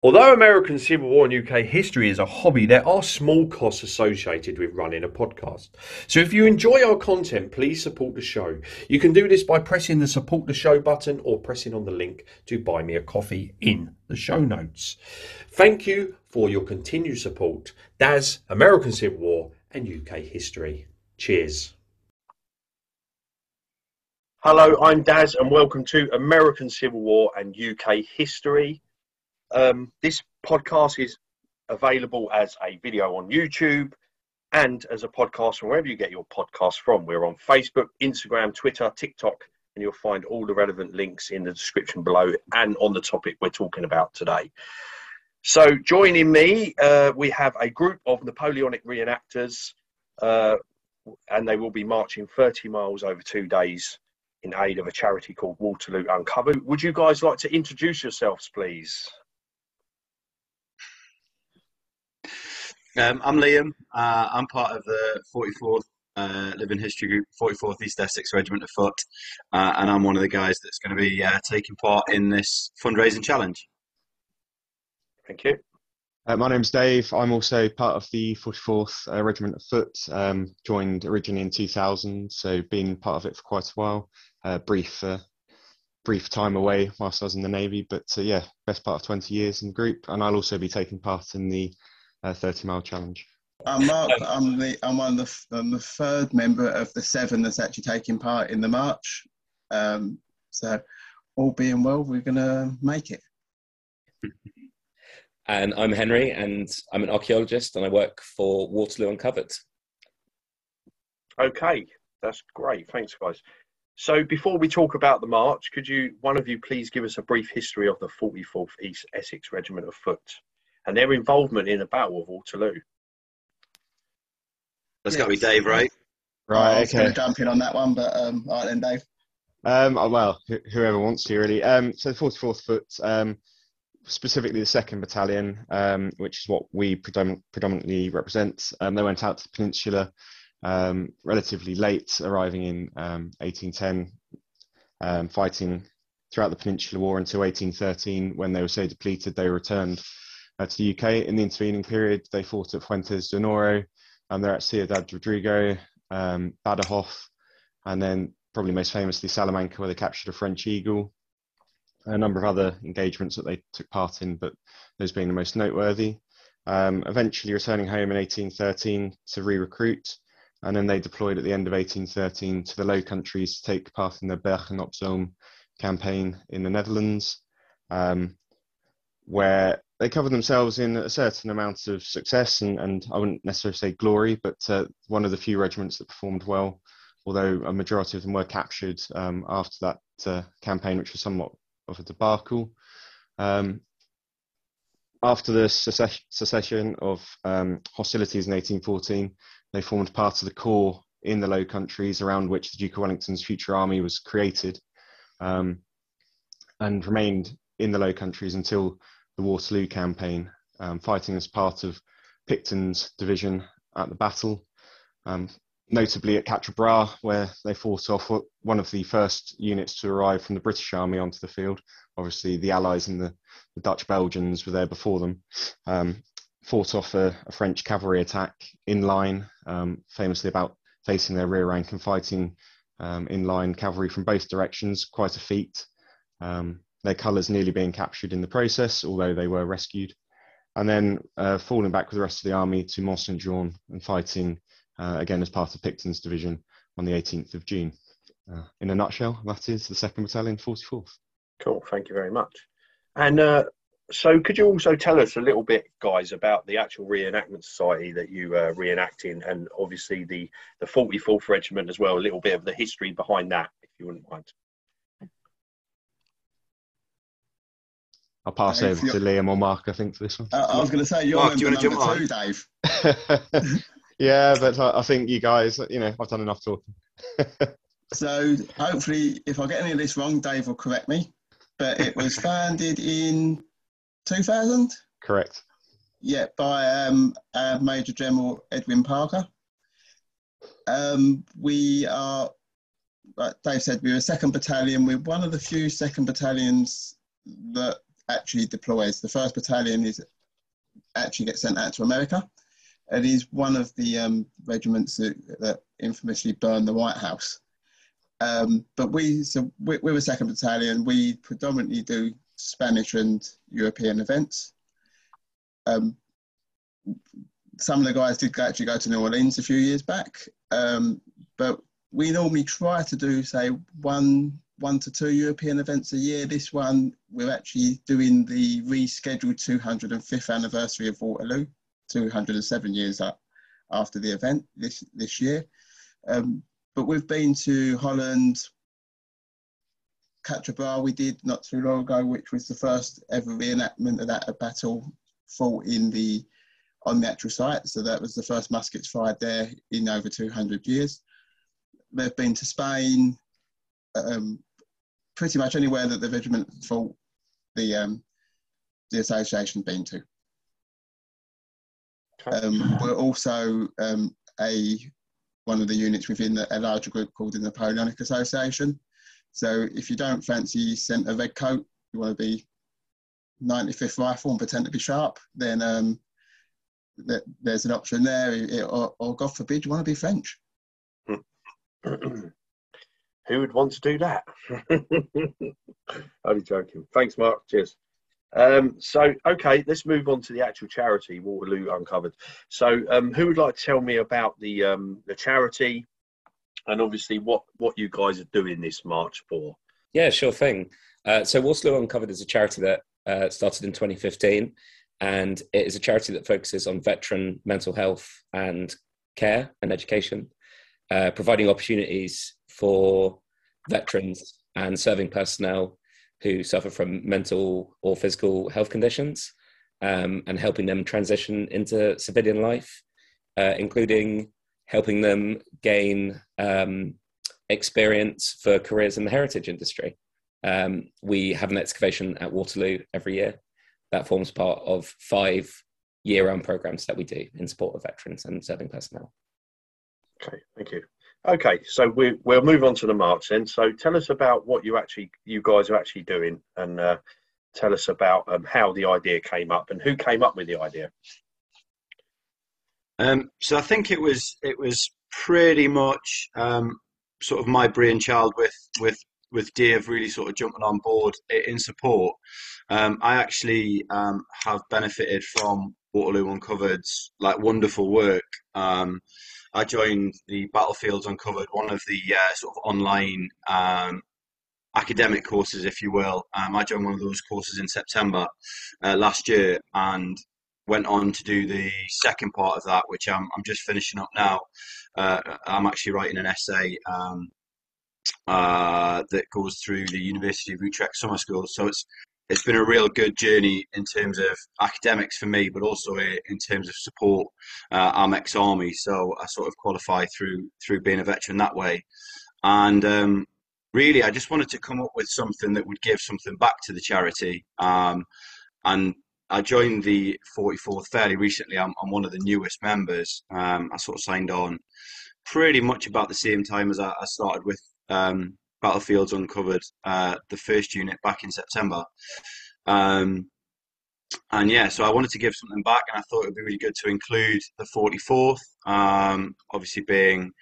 Although American Civil War and UK history is a hobby, there are small costs associated with running a podcast. So if you enjoy our content, please support the show. You can do this by pressing the support the show button or pressing on the link to buy me a coffee in the show notes. Thank you for your continued support. Daz, American Civil War and UK history. Cheers. Hello, I'm Daz and welcome to American Civil War and UK history. Um, this podcast is available as a video on YouTube and as a podcast from wherever you get your podcasts from. We're on Facebook, Instagram, Twitter, TikTok, and you'll find all the relevant links in the description below and on the topic we're talking about today. So, joining me, uh, we have a group of Napoleonic reenactors, uh, and they will be marching 30 miles over two days in aid of a charity called Waterloo Uncovered. Would you guys like to introduce yourselves, please? Um, I'm Liam. Uh, I'm part of the 44th uh, Living History Group, 44th East Essex Regiment of Foot, uh, and I'm one of the guys that's going to be uh, taking part in this fundraising challenge. Thank you. Uh, my name's Dave. I'm also part of the 44th uh, Regiment of Foot. Um, joined originally in 2000, so been part of it for quite a while. brief, brief time away whilst I was in the Navy, but yeah, best part of 20 years in the group. And I'll also be taking part in the uh, 30 mile challenge. I'm Mark. I'm the I'm one of the I'm the third member of the seven that's actually taking part in the march. Um, so, all being well, we're gonna make it. And I'm Henry, and I'm an archaeologist, and I work for Waterloo Uncovered. Okay, that's great. Thanks, guys. So, before we talk about the march, could you, one of you, please give us a brief history of the 44th East Essex Regiment of Foot? And their involvement in the Battle of Waterloo. That's got to be Dave, right? Right. I was okay. jump in on that one, but um, all right then, Dave. Um, oh, well, wh- whoever wants to, really. Um, so, 44th Foot, um, specifically the Second Battalion, um, which is what we predom- predominantly represent. Um, they went out to the peninsula um, relatively late, arriving in um, 1810, um, fighting throughout the Peninsular War until 1813, when they were so depleted they returned uh, to the UK. In the intervening period, they fought at Fuentes de Onoro, and they're at Ciudad Rodrigo, um, Badajoz, and then probably most famously Salamanca, where they captured a French eagle. A number of other engagements that they took part in, but those being the most noteworthy. Um, eventually returning home in 1813 to re-recruit, and then they deployed at the end of 1813 to the Low Countries to take part in the Bergen op Zoom campaign in the Netherlands, um, where they covered themselves in a certain amount of success and, and I wouldn't necessarily say glory, but uh, one of the few regiments that performed well, although a majority of them were captured um, after that uh, campaign, which was somewhat of a debacle. Um, after the cessation of um, hostilities in 1814, they formed part of the corps in the Low Countries around which the Duke of Wellington's future army was created um, and remained in the Low Countries until the Waterloo campaign, um, fighting as part of Picton's division at the battle, um, notably at Quatre where they fought off one of the first units to arrive from the British Army onto the field. Obviously, the Allies and the, the Dutch Belgians were there before them. Um, fought off a, a, French cavalry attack in line, um, famously about facing their rear rank and fighting um, in line cavalry from both directions. Quite a feat. Um, their colours nearly being captured in the process, although they were rescued, and then uh, falling back with the rest of the army to Mont Saint Jean and fighting uh, again as part of Picton's division on the 18th of June. Uh, in a nutshell, that is the 2nd Battalion, 44th. Cool, thank you very much. And uh, so, could you also tell us a little bit, guys, about the actual reenactment society that you are reenacting, and obviously the the 44th Regiment as well? A little bit of the history behind that, if you wouldn't mind. I'll pass over to Liam or Mark, I think, for this one. Uh, I was going to say, you're Mark, do you want to jump on? Two, Dave. yeah, but I think you guys, you know, I've done enough talking. so hopefully, if I get any of this wrong, Dave will correct me. But it was founded in 2000? Correct. Yeah, by um, uh, Major General Edwin Parker. Um, we are, like Dave said, we're a second battalion. We're one of the few second battalions that actually deploys. The first battalion is actually gets sent out to America. It is one of the um, regiments that, that, infamously burned the White House. Um, but we, so we, we're a second battalion. We predominantly do Spanish and European events. Um, some of the guys did actually go to New Orleans a few years back, um, but we normally try to do say one one to two European events a year. This one we're actually doing the rescheduled 205th anniversary of Waterloo, 207 years up after the event this this year. Um, but we've been to Holland, Quatre we did not too long ago, which was the first ever reenactment of that battle fought in the on the actual site. So that was the first muskets fired there in over 200 years. They've been to Spain, um, pretty much anywhere that the regiment fought, the um, the association been to. Um, we're also um, a one of the units within the, a larger group called the Napoleonic Association. So if you don't fancy sent a red coat, you want to be 95th rifle and pretend to be Sharpe, then um, th- there's an option there. Or, or, God forbid, you want to be French. Who would want to do that? Only joking. Thanks, Mark. Cheers. Um, so, okay, let's move on to the actual charity, Waterloo Uncovered. So, um, who would like to tell me about the um, the charity and obviously what what you guys are doing this March for? Yeah, sure thing. Uh, so, Waterloo Uncovered is a charity that uh, started in 2015, and it is a charity that focuses on veteran mental health and care and education, uh, providing opportunities for veterans and serving personnel who suffer from mental or physical health conditions um, and helping them transition into civilian life, uh, including helping them gain um, experience for careers in the heritage industry. Um, we have an excavation at Waterloo every year that forms part of five year round programs that we do in support of veterans and serving personnel. Okay, thank you. Okay, so we, we'll move on to the march then. So tell us about what you actually, you guys are actually doing, and uh, tell us about um, how the idea came up and who came up with the idea. Um, so I think it was it was pretty much um, sort of my brainchild with with with Dave really sort of jumping on board in support. Um, I actually um, have benefited from Waterloo Uncovered's like wonderful work. I joined the Battlefields Uncovered, one of the uh, sort of online um, academic courses, if you will. Um, I joined one of those courses in September uh, last year and went on to do the second part of that, which I'm, I'm just finishing up now. Uh, I'm actually writing an essay um, uh, that goes through the University of Utrecht summer school. So it's it's been a real good journey in terms of academics for me, but also in terms of support. Uh, I'm ex-army, so I sort of qualify through through being a veteran that way. And um, really, I just wanted to come up with something that would give something back to the charity. Um, and I joined the 44th fairly recently. I'm, I'm one of the newest members. Um, I sort of signed on pretty much about the same time as I, I started with um, Battlefields Uncovered, uh, the first unit back in September. Um, and yeah, so I wanted to give something back, and I thought it would be really good to include the 44th, um, obviously being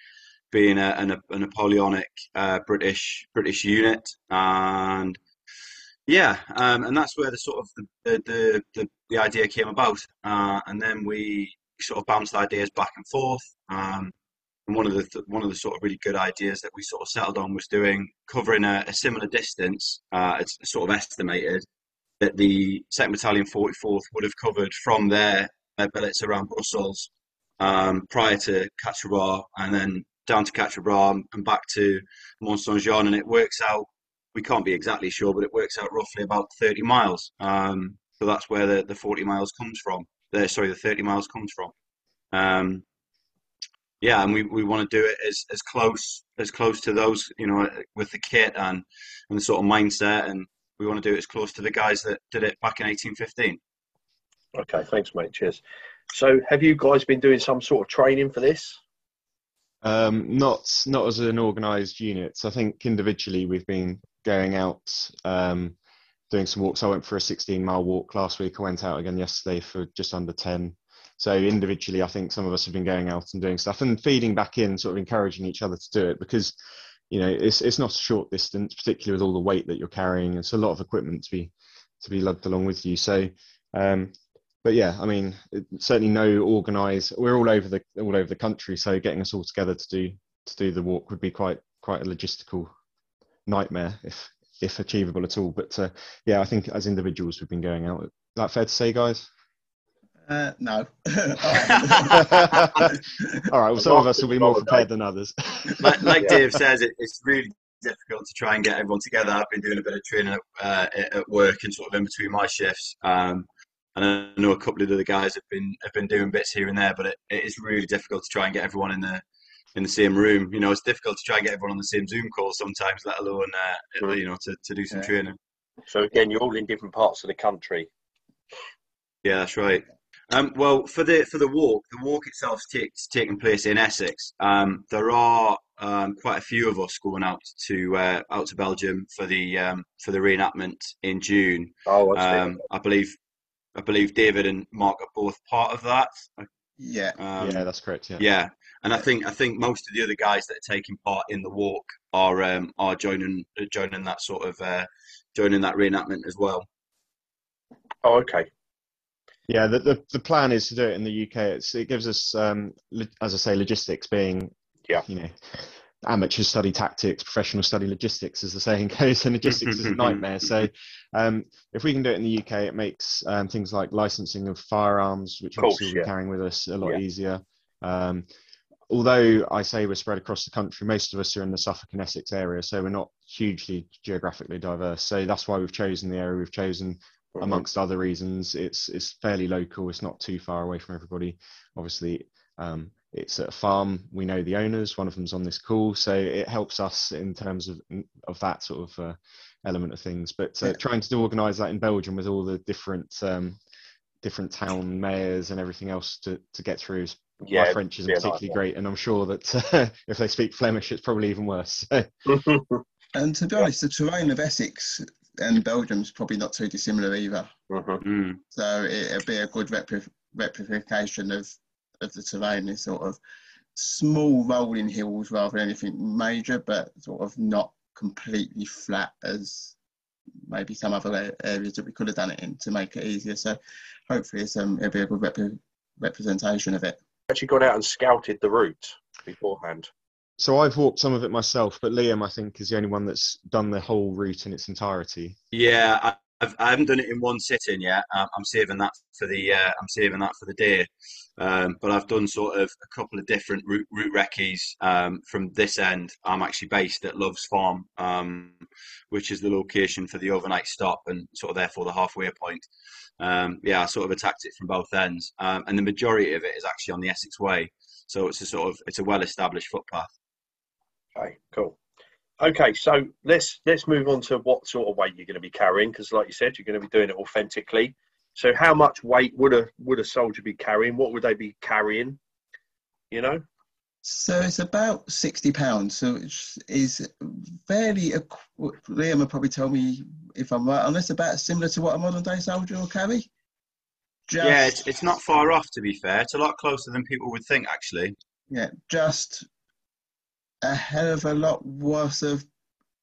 being a, a, a Napoleonic uh, British British unit, and yeah, um, and that's where the sort of the the, the, the idea came about, uh, and then we sort of bounced ideas back and forth. Um, and one of the one of the sort of really good ideas that we sort of settled on was doing covering a, a similar distance. Uh, it's sort of estimated that the Second Battalion 44th would have covered from their, their billets around Brussels um, prior to Quatre and then down to Quatre and back to Mont Saint Jean, and it works out. We can't be exactly sure, but it works out roughly about 30 miles. Um, so that's where the, the 40 miles comes from. The, sorry, the 30 miles comes from. Um, yeah, and we, we want to do it as, as close as close to those you know with the kit and and the sort of mindset, and we want to do it as close to the guys that did it back in 1815. Okay, thanks, mate. Cheers. So, have you guys been doing some sort of training for this? Um, not not as an organised unit. So I think individually we've been going out um, doing some walks. I went for a 16 mile walk last week. I went out again yesterday for just under 10. So individually, I think some of us have been going out and doing stuff and feeding back in, sort of encouraging each other to do it because you know it's it's not a short distance, particularly with all the weight that you're carrying. It's a lot of equipment to be to be lugged along with you. So, um, but yeah, I mean, certainly no organised. We're all over the all over the country, so getting us all together to do to do the walk would be quite quite a logistical nightmare if if achievable at all. But uh, yeah, I think as individuals we've been going out. Is that fair to say, guys? Uh, no. All right. Well, some of us will be more prepared than others. like, like yeah. Dave says, it, it's really difficult to try and get everyone together. I've been doing a bit of training at, uh, at work and sort of in between my shifts. Um, and I know a couple of the other guys have been have been doing bits here and there, but it, it is really difficult to try and get everyone in the in the same room. You know, it's difficult to try and get everyone on the same Zoom call sometimes, let alone uh, you know to, to do some yeah. training. So again, you're all in different parts of the country. Yeah, that's right. Um, well, for the for the walk, the walk itself takes taking place in Essex. Um, there are um, quite a few of us going out to uh, out to Belgium for the um, for the reenactment in June. Oh, um, I believe I believe David and Mark are both part of that. Yeah, um, yeah, that's correct. Yeah, yeah, and I think I think most of the other guys that are taking part in the walk are are joining joining that sort of uh, joining that reenactment as well. Oh, okay. Yeah, the, the, the plan is to do it in the UK. It's, it gives us, um, as I say, logistics being, yeah, you know, amateurs study tactics, professionals study logistics, as the saying goes, and logistics is a nightmare. So, um, if we can do it in the UK, it makes um, things like licensing of firearms, which course, obviously we're yeah. carrying with us, a lot yeah. easier. Um, although I say we're spread across the country, most of us are in the Suffolk and Essex area, so we're not hugely geographically diverse. So that's why we've chosen the area we've chosen amongst other reasons. It's it's fairly local. It's not too far away from everybody. Obviously, um, it's at a farm. We know the owners. One of them's on this call, so it helps us in terms of of that sort of uh, element of things. But uh, trying to organise that in Belgium with all the different um, different town mayors and everything else to to get through is yeah, my French isn't particularly great, and I'm sure that uh, if they speak Flemish, it's probably even worse. and to be honest, the terrain of Essex and Belgium's probably not too dissimilar either. Mm-hmm. Mm. So it, will be a good repli- replication of of the terrain. It's sort of small rolling hills rather than anything major, but sort of not completely flat as maybe some other areas that we could have done it in to make it easier. So hopefully it's, um, it'll be a good rep- representation of it. Actually gone out and scouted the route beforehand so I've walked some of it myself, but Liam, I think, is the only one that's done the whole route in its entirety. Yeah, I've, I haven't done it in one sitting yet. Um, I'm saving that for the uh, I'm saving that for the day. Um, but I've done sort of a couple of different route, route recce's um, from this end. I'm actually based at Loves Farm, um, which is the location for the overnight stop and sort of therefore the halfway point. Um, yeah, I sort of attacked it from both ends, um, and the majority of it is actually on the Essex Way. So it's a sort of it's a well-established footpath. Okay, cool. Okay, so let's let's move on to what sort of weight you're going to be carrying, because like you said, you're going to be doing it authentically. So, how much weight would a would a soldier be carrying? What would they be carrying? You know. So it's about sixty pounds. So it is is fairly. A Liam will probably tell me if I'm right on this. About similar to what a modern day soldier will carry. Just, yeah, it's, it's not far off. To be fair, it's a lot closer than people would think. Actually. Yeah, just a hell of a lot worse of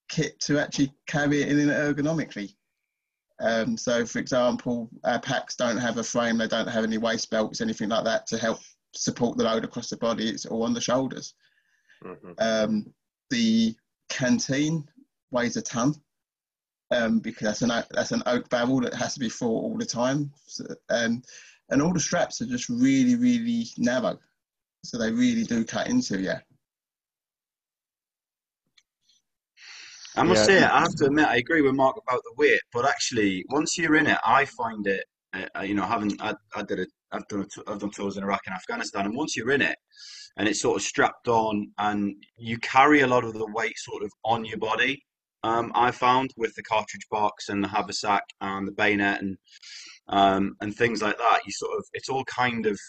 kit to actually carry it in ergonomically. Um, so, for example, our packs don't have a frame, they don't have any waist belts, anything like that to help support the load across the body. It's all on the shoulders. Mm-hmm. Um, the canteen weighs a ton um, because that's an that's an oak barrel that has to be full all the time, so, um, and all the straps are just really really narrow, so they really do cut into you. I must yeah. say, I have to admit, I agree with Mark about the weight, but actually, once you're in it, I find it. Uh, you know, having I, I did it, I've done i I've done tours in Iraq and Afghanistan, and once you're in it, and it's sort of strapped on, and you carry a lot of the weight sort of on your body. Um, I found with the cartridge box and the haversack and the bayonet and um, and things like that, you sort of it's all kind of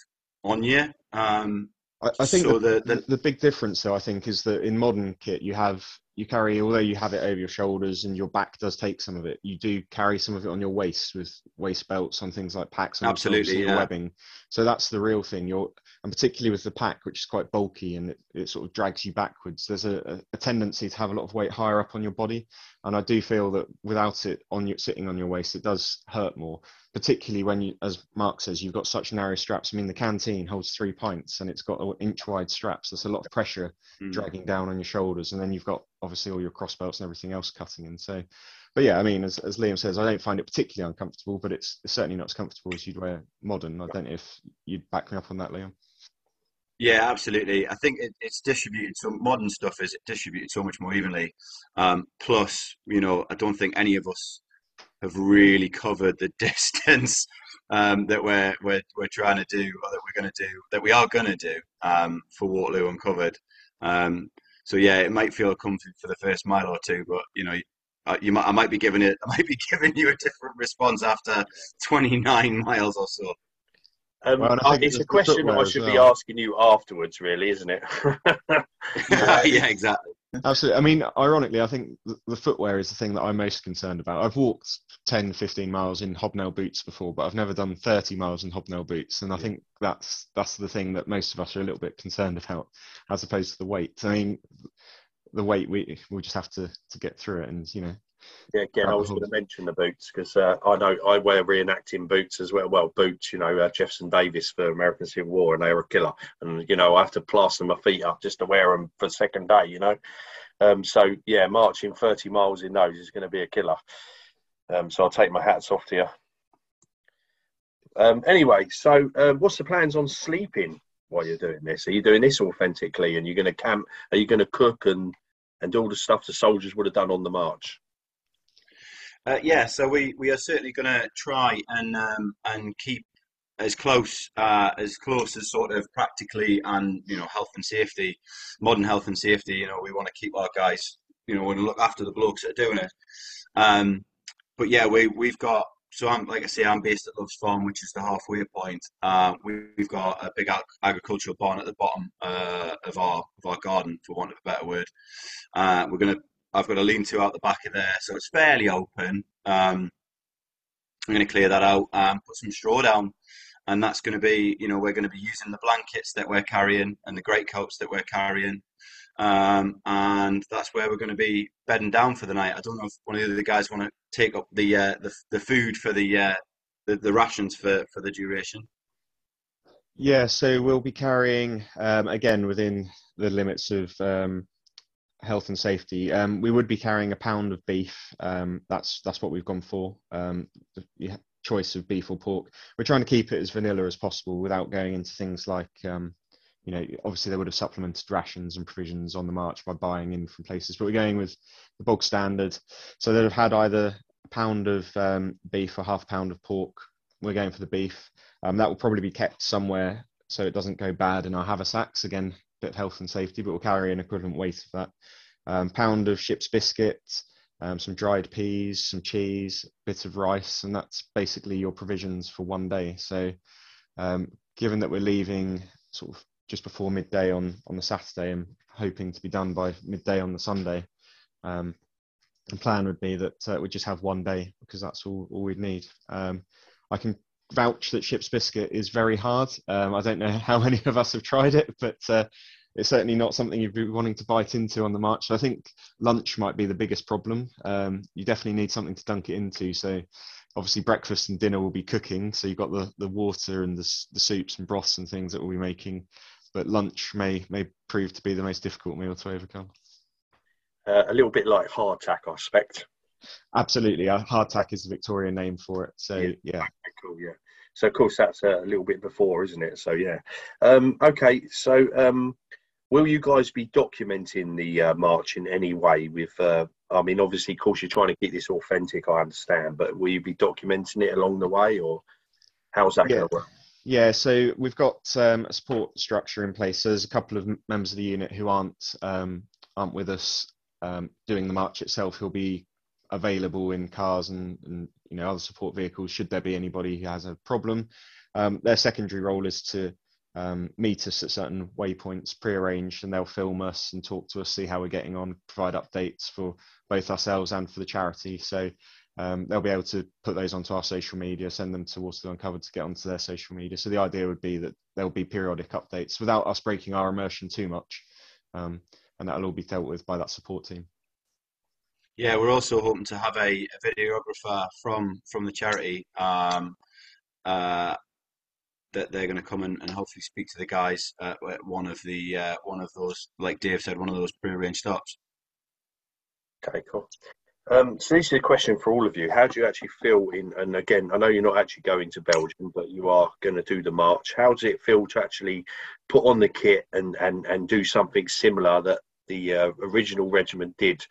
on you. Um, I, I think so the, the, the, big difference, though, I think, is that in modern kit you have you carry, although you have it over your shoulders and your back does take some of it, you do carry some of it on your waist with waist belts on things like packs and absolutely yeah. webbing. So that's the real thing. You're, and particularly with the pack, which is quite bulky and it, it sort of drags you backwards. There's a, a, tendency to have a lot of weight higher up on your body, and I do feel that without it on your sitting on your waist, it does hurt more particularly when you, as Mark says, you've got such narrow straps. I mean, the canteen holds three pints and it's got inch wide straps. There's a lot of pressure mm. dragging down on your shoulders, and then you've got obviously all your cross belts and everything else cutting in. So, but yeah, I mean, as, as Liam says, I don't find it particularly uncomfortable, but it's, it's certainly not as comfortable as you'd wear modern. I don't know if you'd back me up on that, Liam. Yeah, absolutely. I think it, it's distributed. So modern stuff is distributed so much more evenly. Um, plus, you know, I don't think any of us have really covered the distance um, that we're, we're we're trying to do, or that we're going to do, that we are going to do um, for Waterloo Uncovered. Um, so yeah, it might feel comfy for the first mile or two, but you know, you might I might be giving it, I might be giving you a different response after 29 miles or so. Um, well, it's a question I should well. be asking you afterwards, really, isn't it? yeah, exactly. Absolutely. I mean, ironically, I think the footwear is the thing that I'm most concerned about. I've walked 10, 15 miles in hobnail boots before, but I've never done 30 miles in hobnail boots. And I think that's that's the thing that most of us are a little bit concerned about, as opposed to the weight. I mean, the weight we we just have to to get through it, and you know, yeah, again, I was going to mention the boots because uh, I know I wear reenacting boots as well. Well, boots, you know, uh, Jefferson Davis for American Civil War, and they were a killer. And you know, I have to plaster my feet up just to wear them for the second day. You know, um, so yeah, marching 30 miles in those is going to be a killer. Um, so I'll take my hats off to you. Um, anyway, so uh, what's the plans on sleeping while you're doing this? Are you doing this authentically, and you're going to camp? Are you going to cook and and all the stuff the soldiers would have done on the march? Uh, yeah, so we, we are certainly going to try and um, and keep as close uh, as close as sort of practically and you know health and safety, modern health and safety. You know, we want to keep our guys. You know, want to look after the blokes that are doing it. Um, but yeah, we we've got. So I'm like I say, I'm based at Loves Farm, which is the halfway point. Uh, we, have got a big ag- agricultural barn at the bottom uh, of our of our garden, for want of a better word. Uh, we're going to I've got a lean-to out the back of there, so it's fairly open. Um, I'm going to clear that out and put some straw down, and that's going to be, you know, we're going to be using the blankets that we're carrying and the great coats that we're carrying, um, and that's where we're going to be bedding down for the night. I don't know if one of the guys want to take up the uh, the, the food for the, uh, the the rations for for the duration. Yeah, so we'll be carrying um, again within the limits of um, health and safety, um, we would be carrying a pound of beef. Um, that's that's what we've gone for. Um, the choice of beef or pork. We're trying to keep it as vanilla as possible without going into things like, um, you know, obviously they would have supplemented rations and provisions on the march by buying in from places, but we're going with the bog standard. So they'd have had either a pound of um, beef or half a pound of pork. We're going for the beef. Um, that will probably be kept somewhere so it doesn't go bad in our haversacks. Again, bit of health and safety, but we'll carry an equivalent weight of that. Um, pound of ship's biscuits, um, some dried peas, some cheese, bits of rice, and that's basically your provisions for one day. So, um, given that we're leaving sort of just before midday on on the Saturday and hoping to be done by midday on the Sunday, um, the plan would be that uh, we just have one day because that's all, all we'd need. Um, I can vouch that ship's biscuit is very hard. Um, I don't know how many of us have tried it, but uh, it's certainly not something you'd be wanting to bite into on the march. So I think lunch might be the biggest problem. Um, you definitely need something to dunk it into. So obviously breakfast and dinner will be cooking. So you've got the, the water and the, the soups and broths and things that we'll be making. But lunch may may prove to be the most difficult meal to overcome. Uh, a little bit like hardtack, I expect. Absolutely, uh, hardtack is the Victorian name for it. So yeah, yeah. Okay, cool, yeah. So of course that's a little bit before, isn't it? So yeah. Um, okay, so um, will you guys be documenting the uh, march in any way? With, uh, I mean, obviously, of course, you're trying to keep this authentic. I understand, but will you be documenting it along the way, or how's that yeah. going to work? Yeah, so we've got um, a support structure in place. So there's a couple of members of the unit who aren't um, aren't with us um, doing the march itself. Who'll be available in cars and, and you know other support vehicles should there be anybody who has a problem. Um, their secondary role is to um, meet us at certain waypoints pre-arranged and they'll film us and talk to us see how we're getting on provide updates for both ourselves and for the charity. So um, they'll be able to put those onto our social media send them to waterloo uncovered to get onto their social media. So the idea would be that there'll be periodic updates without us breaking our immersion too much um, and that'll all be dealt with by that support team yeah we're also hoping to have a, a videographer from from the charity um, uh, that they're going to come and, and hopefully speak to the guys at one of the uh, one of those, like Dave said, one of those pre-arranged stops. Okay, cool. Um, so this is a question for all of you. How do you actually feel in? And again, I know you're not actually going to Belgium, but you are going to do the march. How does it feel to actually put on the kit and and and do something similar that the uh, original regiment did?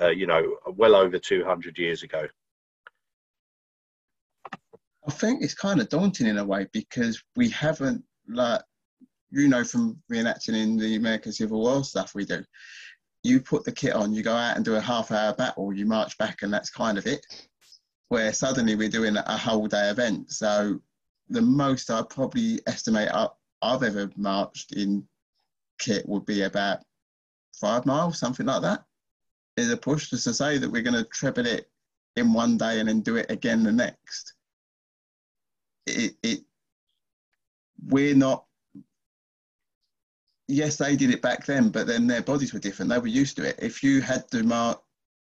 Uh, you know, well over 200 years ago. I think it's kind of daunting in a way because we haven't like you know from reenacting in the American Civil War stuff we do. You put the kit on, you go out and do a half hour battle, you march back, and that's kind of it. Where suddenly we're doing a whole day event. So the most I probably estimate I've ever marched in kit would be about five miles, something like that. Is a push to say that we're going to treble it in one day and then do it again the next. It, it we're not yes they did it back then but then their bodies were different. They were used to it. If you had to mark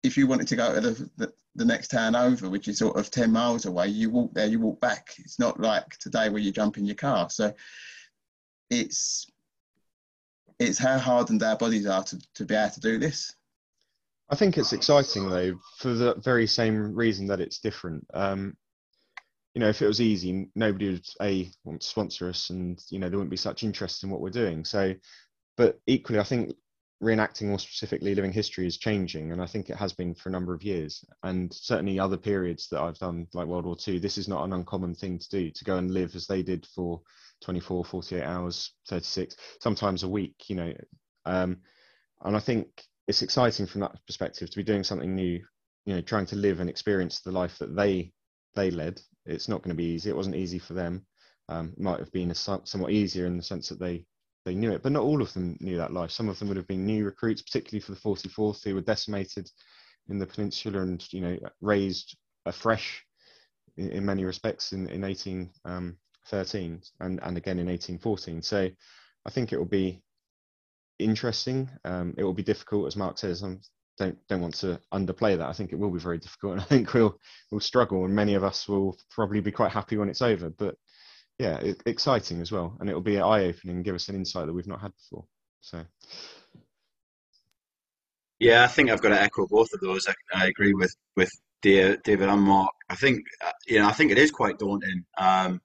if you wanted to go to the, the, the, next town over which is sort of 10 miles away you walk there you walk back. It's not like today where you jump in your car. So it's it's how hardened our bodies are to, to be able to do this i think it's exciting though for the very same reason that it's different um, you know, if it was easy, nobody would a want to sponsor us, and you know there wouldn't be such interest in what we're doing. So, but equally, I think reenacting more specifically living history is changing, and I think it has been for a number of years. And certainly other periods that I've done, like World War II, this is not an uncommon thing to do to go and live as they did for 24, 48 hours, 36, sometimes a week. You know, um, and I think it's exciting from that perspective to be doing something new. You know, trying to live and experience the life that they they led. It's not going to be easy. It wasn't easy for them. Um, might have been a, somewhat easier in the sense that they they knew it, but not all of them knew that life. Some of them would have been new recruits, particularly for the 44th, who were decimated in the peninsula and you know raised afresh in, in many respects in, in 1813 um, and and again in 1814. So I think it will be interesting. Um, it will be difficult, as Mark says. I'm don't don't want to underplay that. I think it will be very difficult, and I think we'll we'll struggle, and many of us will probably be quite happy when it's over. But yeah, it, exciting as well, and it will be eye opening and give us an insight that we've not had before. So. Yeah, I think I've got to echo both of those. I, I agree with with David and Mark. I think uh, you know I think it is quite daunting. Um,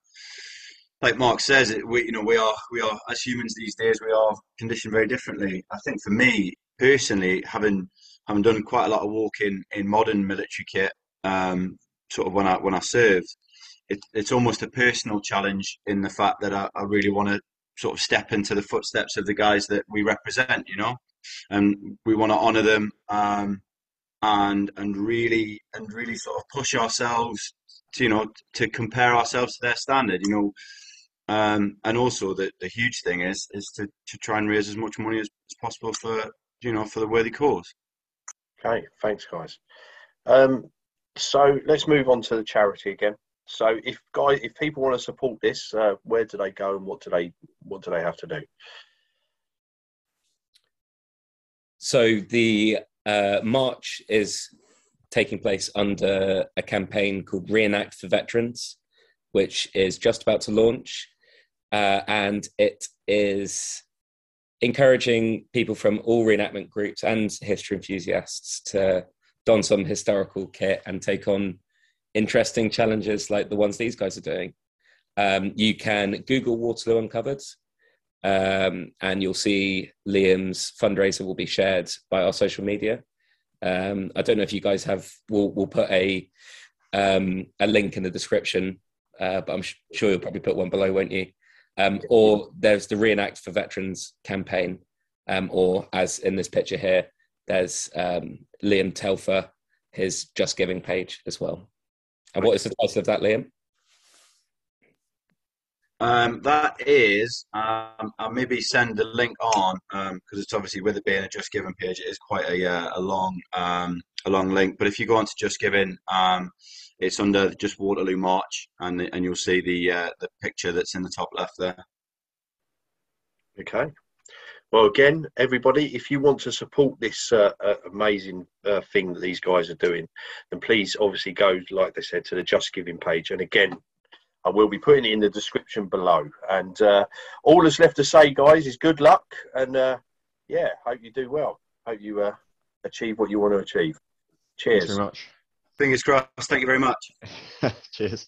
like Mark says, we you know we are we are as humans these days we are conditioned very differently. I think for me personally, having having done quite a lot of walking in modern military kit, um, sort of when I when I served, it, it's almost a personal challenge in the fact that I, I really want to sort of step into the footsteps of the guys that we represent, you know, and we want to honour them um, and and really and really sort of push ourselves, to, you know, to compare ourselves to their standard, you know. Um, and also the, the huge thing is is to, to try and raise as much money as, as possible for you know for the worthy cause. Okay, thanks, guys. Um, so let's move on to the charity again. So, if guys, if people want to support this, uh, where do they go and what do they what do they have to do? So the uh, march is taking place under a campaign called Reenact for Veterans, which is just about to launch, uh, and it is encouraging people from all reenactment groups and history enthusiasts to don some historical kit and take on interesting challenges like the ones these guys are doing. Um, you can Google Waterloo Uncovered, um, and you'll see Liam's fundraiser will be shared by our social media. Um, I don't know if you guys have. We'll we'll put a um, a link in the description, uh, but I'm sure you'll probably put one below, won't you? Um, or there's the Reenact for Veterans campaign, um, or as in this picture here, there's um, Liam Telfer, his Just Giving page as well. And what is the title of that, Liam? Um, that is, um, I'll maybe send the link on because um, it's obviously with it being a Just Giving page, it is quite a, uh, a long um, a long link. But if you go on to Just Giving, um, it's under just Waterloo March, and and you'll see the uh, the picture that's in the top left there. Okay. Well, again, everybody, if you want to support this uh, uh, amazing uh, thing that these guys are doing, then please obviously go, like they said, to the Just Giving page. And again, I will be putting it in the description below. And uh, all that's left to say, guys, is good luck. And uh, yeah, hope you do well. Hope you uh, achieve what you want to achieve. Cheers. Thanks very much. Fingers crossed. Thank you very much. Cheers.